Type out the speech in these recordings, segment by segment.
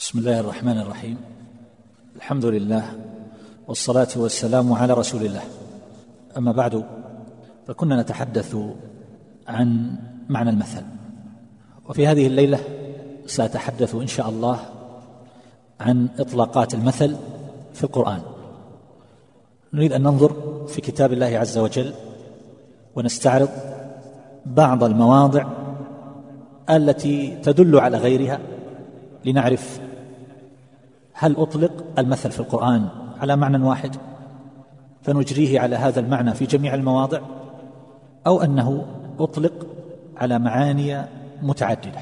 بسم الله الرحمن الرحيم. الحمد لله والصلاة والسلام على رسول الله. أما بعد فكنا نتحدث عن معنى المثل. وفي هذه الليلة سأتحدث إن شاء الله عن إطلاقات المثل في القرآن. نريد أن ننظر في كتاب الله عز وجل ونستعرض بعض المواضع التي تدل على غيرها لنعرف هل أطلق المثل في القرآن على معنى واحد فنجريه على هذا المعنى في جميع المواضع أو أنه أطلق على معاني متعددة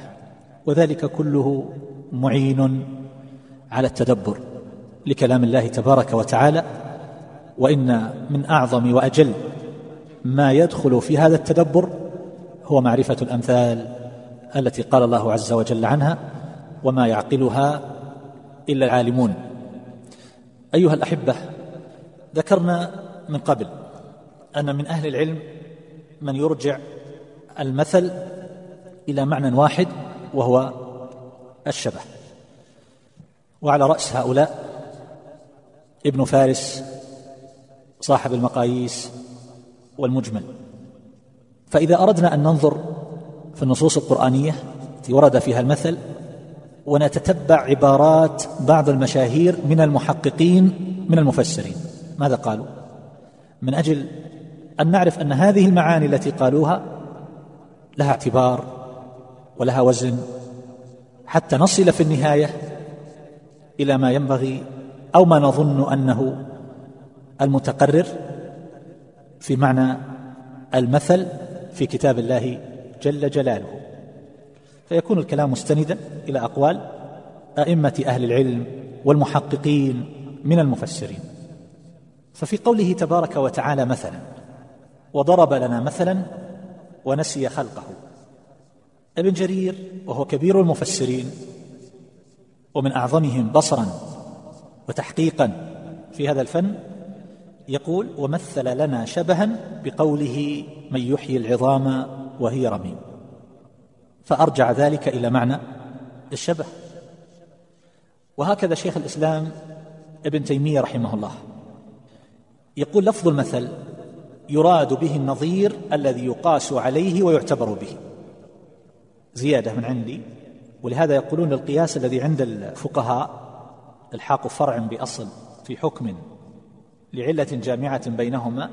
وذلك كله معين على التدبر لكلام الله تبارك وتعالى وإن من أعظم وأجل ما يدخل في هذا التدبر هو معرفة الأمثال التي قال الله عز وجل عنها وما يعقلها إلا العالمون. أيها الأحبة ذكرنا من قبل أن من أهل العلم من يرجع المثل إلى معنى واحد وهو الشبه. وعلى رأس هؤلاء ابن فارس صاحب المقاييس والمجمل. فإذا أردنا أن ننظر في النصوص القرآنية التي ورد فيها المثل ونتتبع عبارات بعض المشاهير من المحققين من المفسرين. ماذا قالوا؟ من أجل أن نعرف أن هذه المعاني التي قالوها لها اعتبار ولها وزن حتى نصل في النهاية إلى ما ينبغي أو ما نظن أنه المتقرر في معنى المثل في كتاب الله جل جلاله. فيكون الكلام مستندا إلى أقوال أئمة أهل العلم والمحققين من المفسرين. ففي قوله تبارك وتعالى مثلا وضرب لنا مثلا ونسي خلقه ابن جرير وهو كبير المفسرين ومن أعظمهم بصرا وتحقيقا في هذا الفن يقول ومثل لنا شبها بقوله من يحيي العظام وهي رميم فأرجع ذلك إلى معنى الشبه. وهكذا شيخ الإسلام ابن تيمية رحمه الله يقول لفظ المثل يراد به النظير الذي يقاس عليه ويعتبر به. زيادة من عندي ولهذا يقولون القياس الذي عند الفقهاء إلحاق فرع بأصل في حكم لعلة جامعة بينهما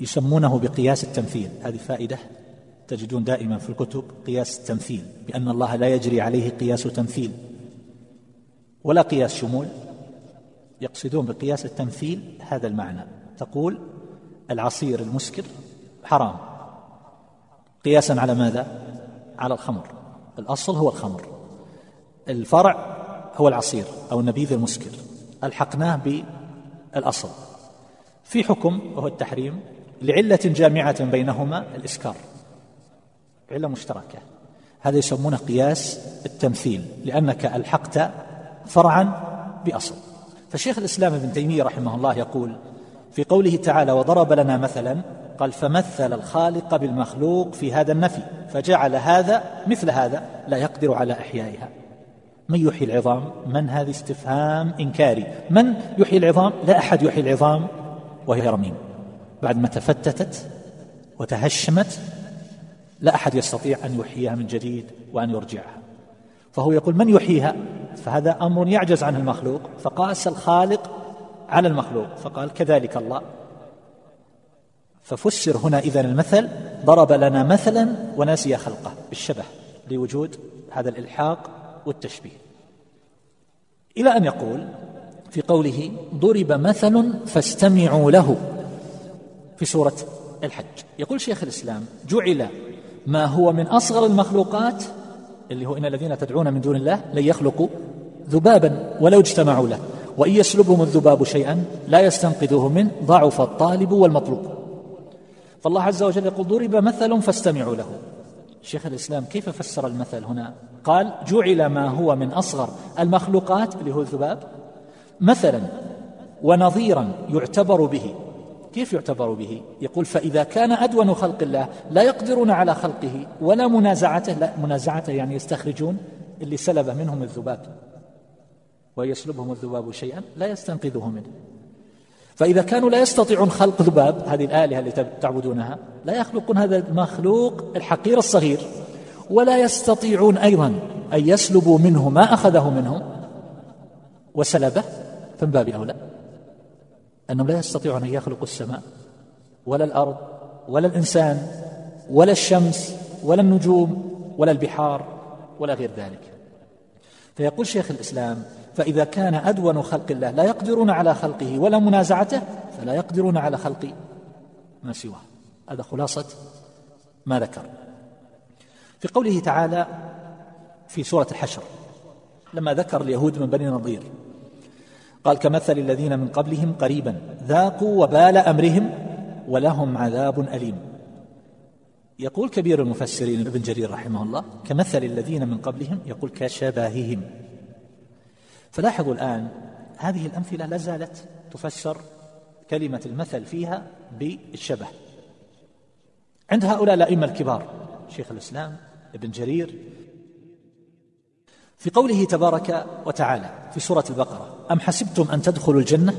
يسمونه بقياس التمثيل. هذه فائدة تجدون دائما في الكتب قياس التمثيل بأن الله لا يجري عليه قياس تمثيل ولا قياس شمول. يقصدون بقياس التمثيل هذا المعنى. تقول العصير المسكر حرام. قياسا على ماذا؟ على الخمر. الأصل هو الخمر. الفرع هو العصير أو النبيذ المسكر. ألحقناه بالأصل. في حكم وهو التحريم لعلة جامعة بينهما الإسكار. علة مشتركة. هذا يسمونه قياس التمثيل لأنك ألحقت فرعا بأصل. فشيخ الإسلام ابن تيمية رحمه الله يقول في قوله تعالى وضرب لنا مثلا قال فمثل الخالق بالمخلوق في هذا النفي فجعل هذا مثل هذا لا يقدر على إحيائها. من يحيي العظام؟ من هذا استفهام إنكاري. من يحيي العظام؟ لا أحد يحيي العظام وهي رميم. بعد ما تفتتت وتهشمت لا أحد يستطيع أن يحييها من جديد وأن يرجعها. فهو يقول من يحييها؟ فهذا أمر يعجز عنه المخلوق. فقاس الخالق على المخلوق. فقال كذلك الله. ففسر هنا اذا المثل ضرب لنا مثلا ونسي خلقه بالشبه لوجود هذا الإلحاق والتشبيه. إلى أن يقول في قوله ضرب مثل فاستمعوا له في سورة الحج. يقول شيخ الإسلام جعل ما هو من أصغر المخلوقات؟ اللي هو إن الذين تدعون من دون الله لن يخلقوا ذبابا ولو اجتمعوا له. وإن يسلبهم الذباب شيئا لا يستنقذوه منه ضعف الطالب والمطلوب. فالله عز وجل يقول ضرب مثل فاستمعوا له. شيخ الإسلام كيف فسر المثل هنا؟ قال جعل ما هو من أصغر المخلوقات اللي هو الذباب مثلا ونظيرا يعتبر به. كيف يعتبر به؟ يقول فإذا كان أدون خلق الله لا يقدرون على خلقه ولا منازعته لا منازعته يعني يستخرجون اللي سلب منهم الذباب ويسلبهم الذباب شيئا لا يستنقذه منه. فإذا كانوا لا يستطيعون خلق ذباب هذه الآلهة اللي تعبدونها لا يخلقون هذا المخلوق الحقير الصغير ولا يستطيعون أيضا أن يسلبوا منه ما أخذه منهم وسلبه فمن باب أولى أنهم لا يستطيعون أن يخلقوا السماء ولا الأرض ولا الإنسان ولا الشمس ولا النجوم ولا البحار ولا غير ذلك. فيقول شيخ الإسلام فإذا كان أدون خلق الله لا يقدرون على خلقه ولا منازعته فلا يقدرون على خلق ما سواه. هذا خلاصة ما ذكر. في قوله تعالى في سورة الحشر لما ذكر اليهود من بني نظير قال كمثل الذين من قبلهم قريبا ذاقوا وبال أمرهم ولهم عذاب أليم. يقول كبير المفسرين ابن جرير رحمه الله كمثل الذين من قبلهم يقول كشباههم. فلاحظوا الآن هذه الأمثلة لا زالت تفسر كلمة المثل فيها بالشبه. عند هؤلاء الأئمة الكبار شيخ الإسلام ابن جرير في قوله تبارك وتعالى في سورة البقرة أم حسبتم أن تدخلوا الجنة؟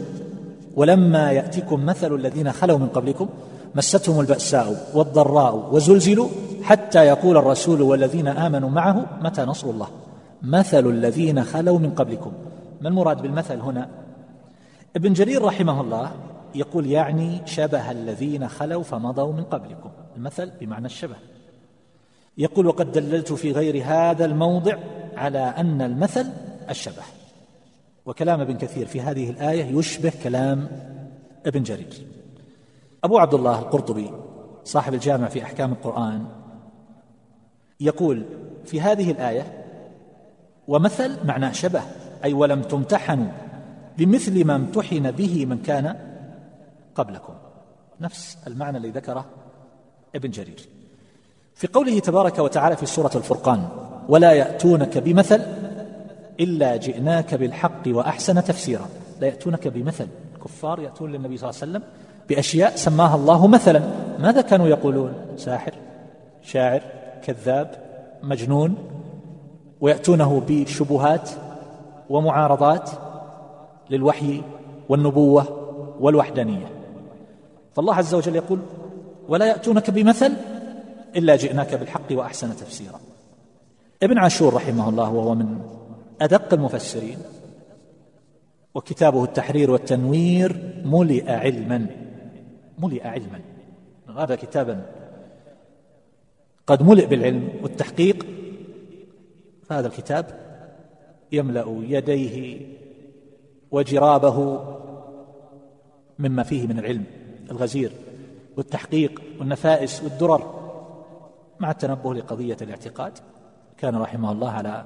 ولما يأتكم مثل الذين خلوا من قبلكم مستهم البأساء والضراء وزلزلوا حتى يقول الرسول والذين آمنوا معه متى نصر الله؟ مثل الذين خلوا من قبلكم. ما المراد بالمثل هنا؟ ابن جرير رحمه الله يقول يعني شبه الذين خلوا فمضوا من قبلكم. المثل بمعنى الشبه. يقول وقد دللت في غير هذا الموضع على أن المثل الشبه. وكلام ابن كثير في هذه الآية يشبه كلام ابن جرير. أبو عبد الله القرطبي صاحب الجامع في أحكام القرآن يقول في هذه الآية ومثل معناه شبه أي ولم تمتحنوا بمثل ما امتحن به من كان قبلكم. نفس المعنى الذي ذكره ابن جرير. في قوله تبارك وتعالى في سورة الفرقان ولا يأتونك بمثل إلا جئناك بالحق وأحسن تفسيرا. لا يأتونك بمثل. الكفار يأتون للنبي صلى الله عليه وسلم بأشياء سماها الله مثلا. ماذا كانوا يقولون؟ ساحر شاعر كذاب مجنون. ويأتونه بشبهات ومعارضات للوحي والنبوة والوحدانية. فالله عز وجل يقول ولا يأتونك بمثل إلا جئناك بالحق وأحسن تفسيرا. ابن عاشور رحمه الله وهو من أدق المفسرين. وكتابه التحرير والتنوير ملئ علما. ملئ علما. هذا كتابا قد ملئ بالعلم والتحقيق. فهذا الكتاب يملأ يديه وجرابه مما فيه من العلم الغزير والتحقيق والنفائس والدرر. مع التنبه لقضية الاعتقاد كان رحمه الله على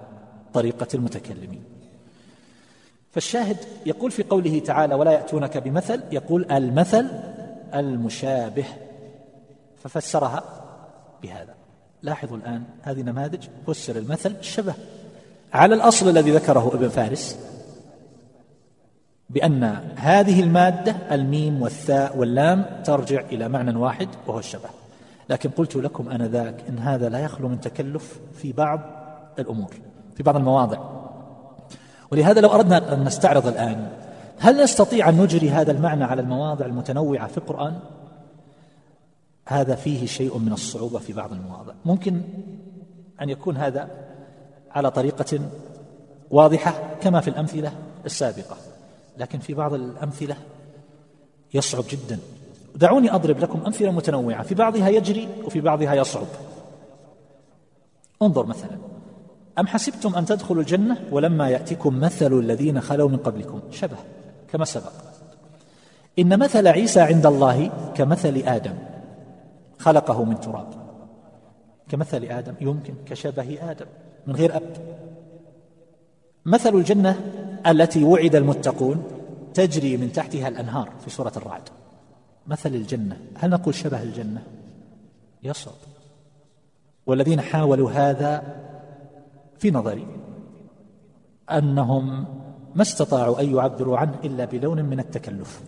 طريقة المتكلمين. فالشاهد يقول في قوله تعالى ولا يأتونك بمثل يقول المثل المشابه ففسرها بهذا. لاحظوا الآن هذه نماذج. فسر المثل الشبه. على الأصل الذي ذكره ابن فارس بأن هذه المادة الميم والثاء واللام ترجع إلى معنى واحد وهو الشبه. لكن قلت لكم أنذاك إن هذا لا يخلو من تكلف في بعض الأمور. في بعض المواضع. ولهذا لو أردنا أن نستعرض الآن هل نستطيع أن نجري هذا المعنى على المواضع المتنوعة في القرآن؟ هذا فيه شيء من الصعوبة في بعض المواضع. ممكن أن يكون هذا على طريقة واضحة كما في الأمثلة السابقة لكن في بعض الأمثلة يصعب جدا. دعوني أضرب لكم أمثلة متنوعة في بعضها يجري وفي بعضها يصعب. انظر مثلا. أم حسبتم أن تدخلوا الجنة ولما يأتكم مثل الذين خلوا من قبلكم؟ شبه كما سبق. إن مثل عيسى عند الله كمثل آدم خلقه من تراب. كمثل آدم يمكن كشبه آدم من غير أب. مثل الجنة التي وعد المتقون تجري من تحتها الأنهار في سورة الرعد. مثل الجنة هل نقول شبه الجنة؟ يصعب. والذين حاولوا هذا في نظري أنهم ما استطاعوا أن يعبروا عنه إلا بلون من التكلف.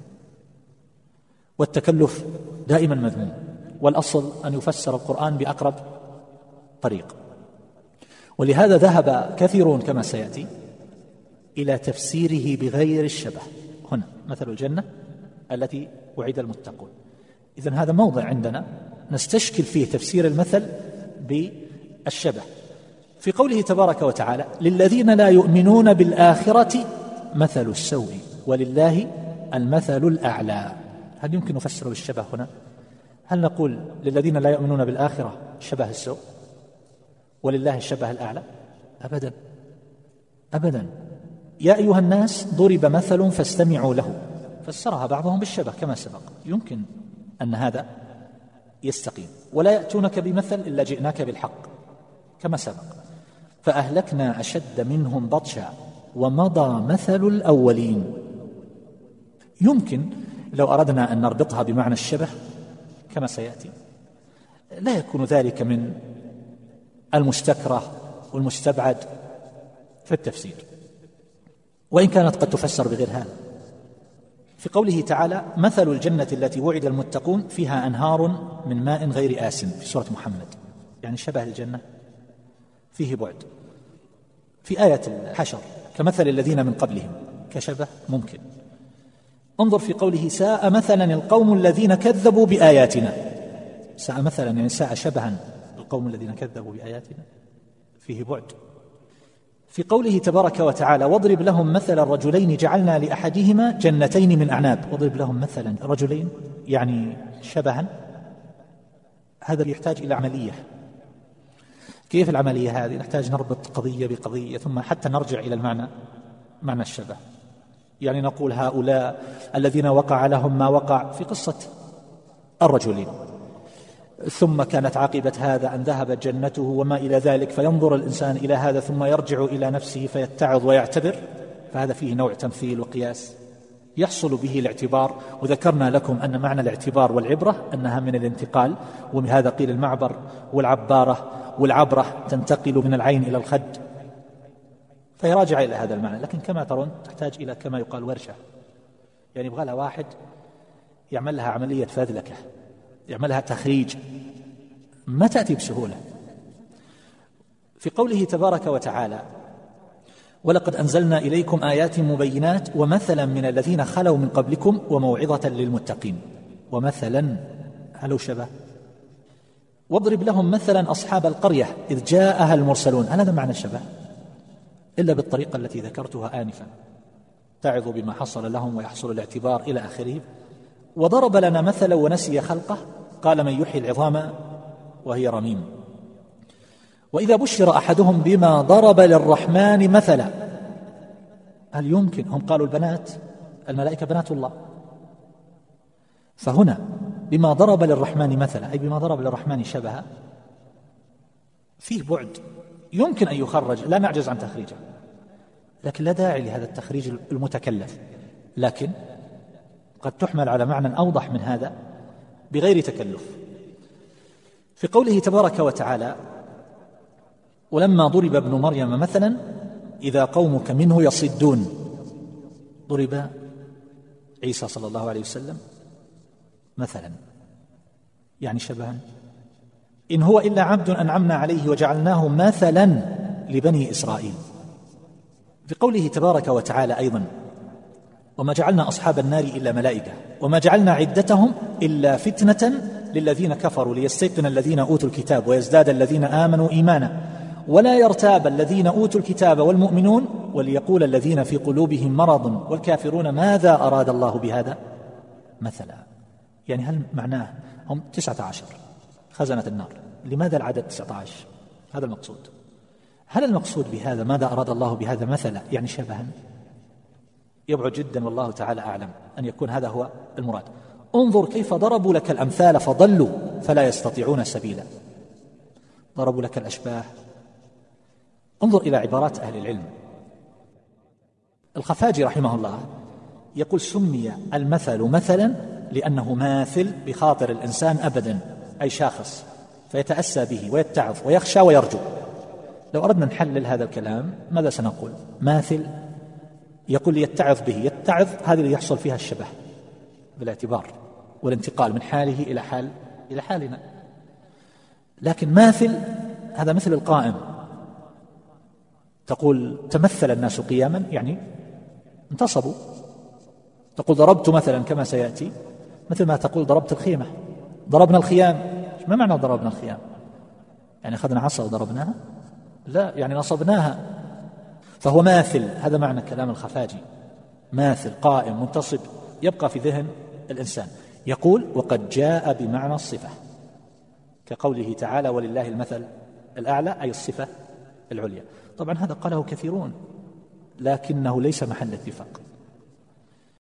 والتكلف دائما مذموم والأصل أن يفسر القرآن بأقرب طريق. ولهذا ذهب كثيرون كما سيأتي إلى تفسيره بغير الشبه. هنا مثل الجنة التي وعد المتقون. اذا هذا موضع عندنا نستشكل فيه تفسير المثل بالشبه. في قوله تبارك وتعالى للذين لا يؤمنون بالآخرة مثل السوء ولله المثل الأعلى. هل يمكن نفسر بالشبه هنا؟ هل نقول للذين لا يؤمنون بالآخرة شبه السوء ولله الشبه الأعلى؟ ابدا. ابدا. يا أيها الناس ضرب مثل فاستمعوا له. فسرها بعضهم بالشبه كما سبق. يمكن أن هذا يستقيم. ولا يأتونك بمثل إلا جئناك بالحق كما سبق. فأهلكنا أشد منهم بطشا ومضى مثل الأولين. يمكن لو أردنا أن نربطها بمعنى الشبه كما سيأتي. لا يكون ذلك من المستكره والمستبعد في التفسير. وإن كانت قد تفسر بغير هذا في قوله تعالى مثل الجنة التي وعد المتقون فيها أنهار من ماء غير آس في سورة محمد. يعني شبه الجنة. فيه بعد. في آية الحشر كمثل الذين من قبلهم كشبة ممكن. انظر في قوله ساء مثلا القوم الذين كذبوا بآياتنا. ساء مثلا يعني ساء شبها القوم الذين كذبوا بآياتنا. فيه بعد. في قوله تبارك وتعالى واضرب لهم مثل الرجلين جعلنا لأحدهما جنتين من أعناب. واضرب لهم مثلا رجلين يعني شبها. هذا يحتاج إلى عملية. كيف العملية هذه؟ نحتاج نربط قضية بقضية ثم حتى نرجع إلى المعنى معنى الشبه. يعني نقول هؤلاء الذين وقع لهم ما وقع في قصة الرجلين. ثم كانت عاقبة هذا أن ذهبت جنته وما إلى ذلك فينظر الإنسان إلى هذا ثم يرجع إلى نفسه فيتعظ ويعتبر فهذا فيه نوع تمثيل وقياس يحصل به الاعتبار. وذكرنا لكم أن معنى الاعتبار والعبرة أنها من الانتقال. ومن هذا قيل المعبر والعبارة والعبرة تنتقل من العين إلى الخد. فيراجع إلى هذا المعنى. لكن كما ترون تحتاج إلى كما يقال ورشة. يعني يبغى لها واحد يعمل لها عملية فذلكة. يعملها تخريج. ما تأتي بسهولة. في قوله تبارك وتعالى ولقد أنزلنا إليكم آيات مبينات ومثلا من الذين خلوا من قبلكم وموعظة للمتقين. ومثلا. هل شبه واضرب لهم مثلا أصحاب القرية إذ جاءها المرسلون. هل هذا معنى الشبه إلا بالطريقة التي ذكرتها آنفا. تعظ بما حصل لهم ويحصل الاعتبار إلى آخره. وضرب لنا مثلا ونسي خلقه. قال من يحيي العظام وهي رميم. وإذا بشر أحدهم بما ضرب للرحمن مثلا. هل يمكن؟ هم قالوا البنات الملائكة بنات الله. فهنا بما ضرب للرحمن مثلا أي بما ضرب للرحمن شبها. فيه بعد. يمكن أن يخرج لا نعجز عن تخريجه. لكن لا داعي لهذا التخريج المتكلف. لكن قد تحمل على معنى أوضح من هذا بغير تكلف. في قوله تبارك وتعالى ولما ضرب ابن مريم مثلا إذا قومك منه يصدون. ضرب عيسى صلى الله عليه وسلم. مثلا. يعني شبها. إن هو إلا عبد أنعمنا عليه وجعلناه مثلا لبني إسرائيل. في قوله تبارك وتعالى أيضا وما جعلنا أصحاب النار إلا ملائكة وما جعلنا عدتهم إلا فتنة للذين كفروا ليستيقن الذين أوتوا الكتاب ويزداد الذين آمنوا ايمانا. ولا يرتاب الذين أوتوا الكتاب والمؤمنون وليقول الذين في قلوبهم مرض والكافرون ماذا أراد الله بهذا؟ مثلا. يعني هل معناه هم تسعة عشر خزنة النار؟ لماذا العدد تسعة عشر؟ هذا المقصود. هل المقصود بهذا ماذا أراد الله بهذا مثلا؟ يعني شبها. يبعد جدا والله تعالى أعلم أن يكون هذا هو المراد. انظر كيف ضربوا لك الأمثال فضلوا فلا يستطيعون سبيلا. ضربوا لك الأشباه. انظر إلى عبارات أهل العلم. الخفاجي رحمه الله يقول سمي المثل مثلا لأنه ماثل بخاطر الإنسان ابدا أي شاخص فيتأسى به ويتعظ ويخشى ويرجو. لو أردنا نحلل هذا الكلام ماذا سنقول؟ ماثل؟ يقول يتعظ به يتعظ هذه اللي يحصل فيها الشبه بالاعتبار والانتقال من حاله إلى حال إلى حالنا. لكن ماثل هذا مثل القائم. تقول تمثل الناس قياما يعني انتصبوا. تقول ضربت مثلا كما سيأتي. مثل ما تقول ضربت الخيمة. ضربنا الخيام. ما معنى ضربنا الخيام؟ يعني أخذنا عصا وضربناها؟ لا يعني نصبناها. فهو ماثل. هذا معنى كلام الخفاجي. ماثل قائم منتصب يبقى في ذهن الإنسان. يقول وقد جاء بمعنى الصفة. كقوله تعالى ولله المثل الأعلى. أي الصفة العليا. طبعا هذا قاله كثيرون. لكنه ليس محل اتفاق.